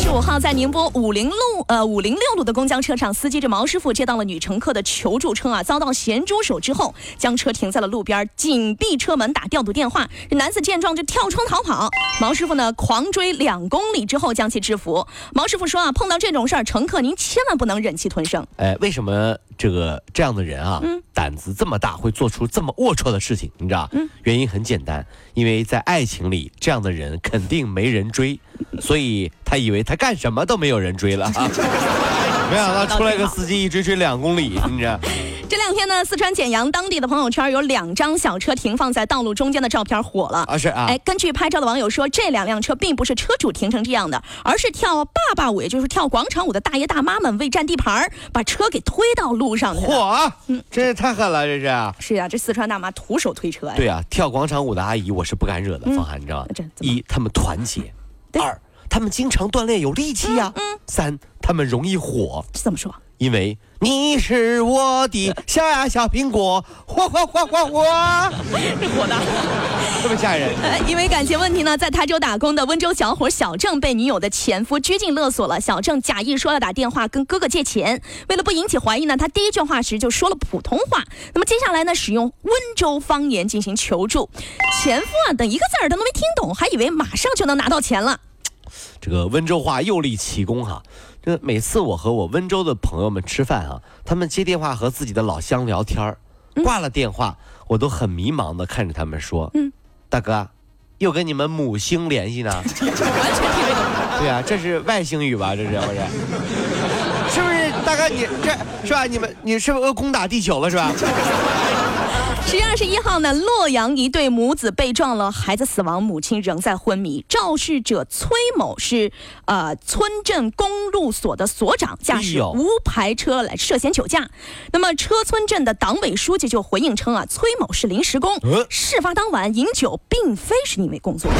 二十五号，在宁波五零路呃五零六路的公交车上，司机这毛师傅接到了女乘客的求助称啊，遭到咸猪手之后，将车停在了路边，紧闭车门，打调度电话。这男子见状就跳窗逃跑，毛师傅呢狂追两公里之后将其制服。毛师傅说啊，碰到这种事儿，乘客您千万不能忍气吞声。哎，为什么这个这样的人啊，胆子这么大，会做出这么龌龊的事情？你知道？嗯原因很简单，因为在爱情里，这样的人肯定没人追，所以他以为他干什么都没有人追了啊。没想到出来个司机一追追两公里，你知道？这两天呢，四川简阳当地的朋友圈有两张小车停放在道路中间的照片火了。啊是啊，哎，根据拍照的网友说，这两辆车并不是车主停成这样的，而是跳爸爸舞，也就是跳广场舞的大爷大妈们为占地盘儿，把车给推到路上去了。嚯，嗯，这也太狠了，这是。是啊，这四川大妈徒手推车呀。对啊，跳广场舞的阿姨我是不敢惹的，方涵，你知道吗？一，他们团结；二，他们经常锻炼，有力气呀。嗯。三，他们容易火。怎么说？因为你是我的小呀小苹果，火火火火火，这火的特别吓人。因为感情问题呢，在台州打工的温州小伙小郑被女友的前夫拘禁勒索了。小郑假意说要打电话跟哥哥借钱，为了不引起怀疑呢，他第一句话时就说了普通话。那么接下来呢，使用温州方言进行求助。前夫啊，等一个字儿他都没听懂，还以为马上就能拿到钱了。这个温州话又立奇功哈。这每次我和我温州的朋友们吃饭啊，他们接电话和自己的老乡聊天儿，挂了电话，我都很迷茫的看着他们说：“嗯，大哥，又跟你们母星联系呢？” 完全听不懂。对啊，这是外星语吧？这是不是？是不是大哥你这是吧？你们你是不是攻打地球了是吧？十月二十一号呢，洛阳一对母子被撞了，孩子死亡，母亲仍在昏迷。肇事者崔某是呃村镇公路所的所长，驾驶无牌车来涉嫌酒驾。那么车村镇的党委书记就回应称啊，崔某是临时工，事发当晚饮酒并非是因为工作。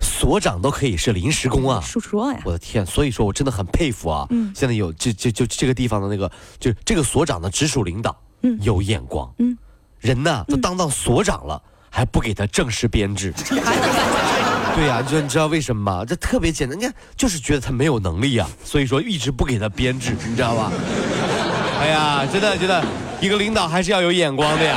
所长都可以是临时工啊，说呀！我的天，所以说我真的很佩服啊。嗯，现在有这这就这个地方的那个就这个所长的直属领导。有眼光，嗯，人呢都当到所长了，还不给他正式编制，对呀，就你知道为什么吗？这特别简单，你看就是觉得他没有能力呀，所以说一直不给他编制，你知道吧？哎呀，真的觉得一个领导还是要有眼光的呀。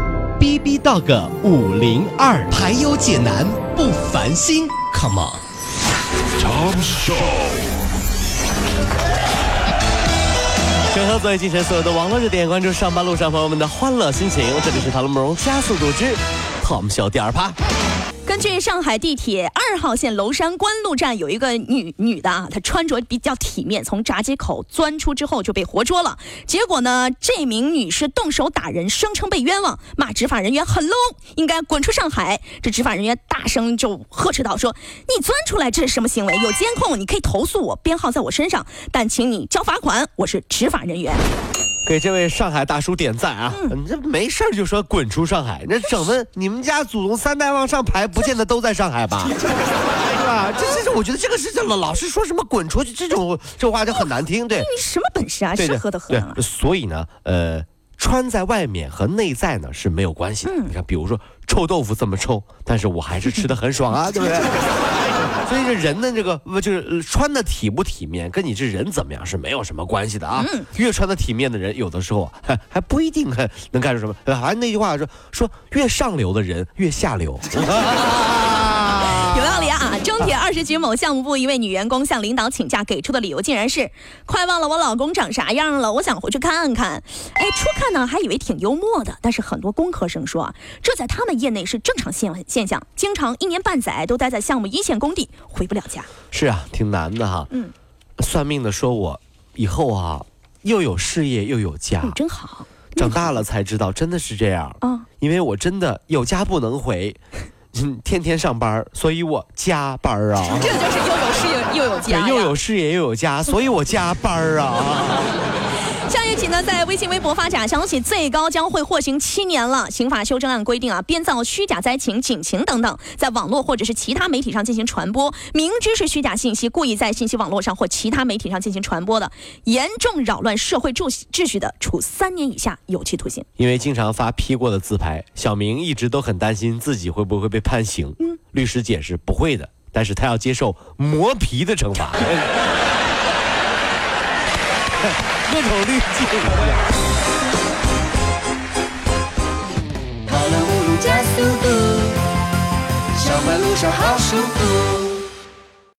B B Dog 五零二，排忧解难不烦心，Come on，长寿。整合最近城所有的网络热点，关注上班路上朋友们的欢乐心情。这里是唐乐慕容加速度之 Tom Show 第二趴。根据上海地铁二号线娄山关路站有一个女女的啊，她穿着比较体面，从闸机口钻出之后就被活捉了。结果呢，这名女士动手打人，声称被冤枉，骂执法人员很 low，应该滚出上海。这执法人员大声就呵斥道：“说你钻出来这是什么行为？有监控，你可以投诉我，编号在我身上，但请你交罚款，我是执法人员。”给这位上海大叔点赞啊！你这没事就说滚出上海，那整的你们家祖宗三代往上排，不见得都在上海吧？是吧？这这这，我觉得这个是老老是说什么滚出去这种这话就很难听，对？你什么本事啊？是喝的喝所以呢，呃，穿在外面和内在呢是没有关系的。你看，比如说臭豆腐这么臭，但是我还是吃的很爽啊，对不对？所以这人的这个不就是穿的体不体面，跟你这人怎么样是没有什么关系的啊。越穿的体面的人，有的时候啊还 还不一定还能干出什么。呃还那句话说说越上流的人越下流。有道理啊！中铁二十局某项目部一位女员工向领导请假，给出的理由竟然是快忘了我老公长啥样了，我想回去看看。哎，初看呢还以为挺幽默的，但是很多工科生说啊，这在他们业内是正常现现象，经常一年半载都待在项目一线工地，回不了家。是啊，挺难的哈。嗯，算命的说我以后啊又有事业又有家嗯，，真好。长大了才知道真的是这样。啊，因为我真的有家不能回，嗯，天天上班，所以我加班啊。这就是又有事业又有家又有事业又有家，所以我加班啊。下月起呢，在微信、微博发假消息，最高将会获刑七年了。刑法修正案规定啊，编造虚假灾情、警情等等，在网络或者是其他媒体上进行传播，明知是虚假信息，故意在信息网络上或其他媒体上进行传播的，严重扰乱社会秩序秩序的，处三年以下有期徒刑。因为经常发 P 过的自拍，小明一直都很担心自己会不会被判刑。律师解释不会的，但是他要接受磨皮的惩罚。各种滤镜。跑了五路加速度，上班路上好舒服。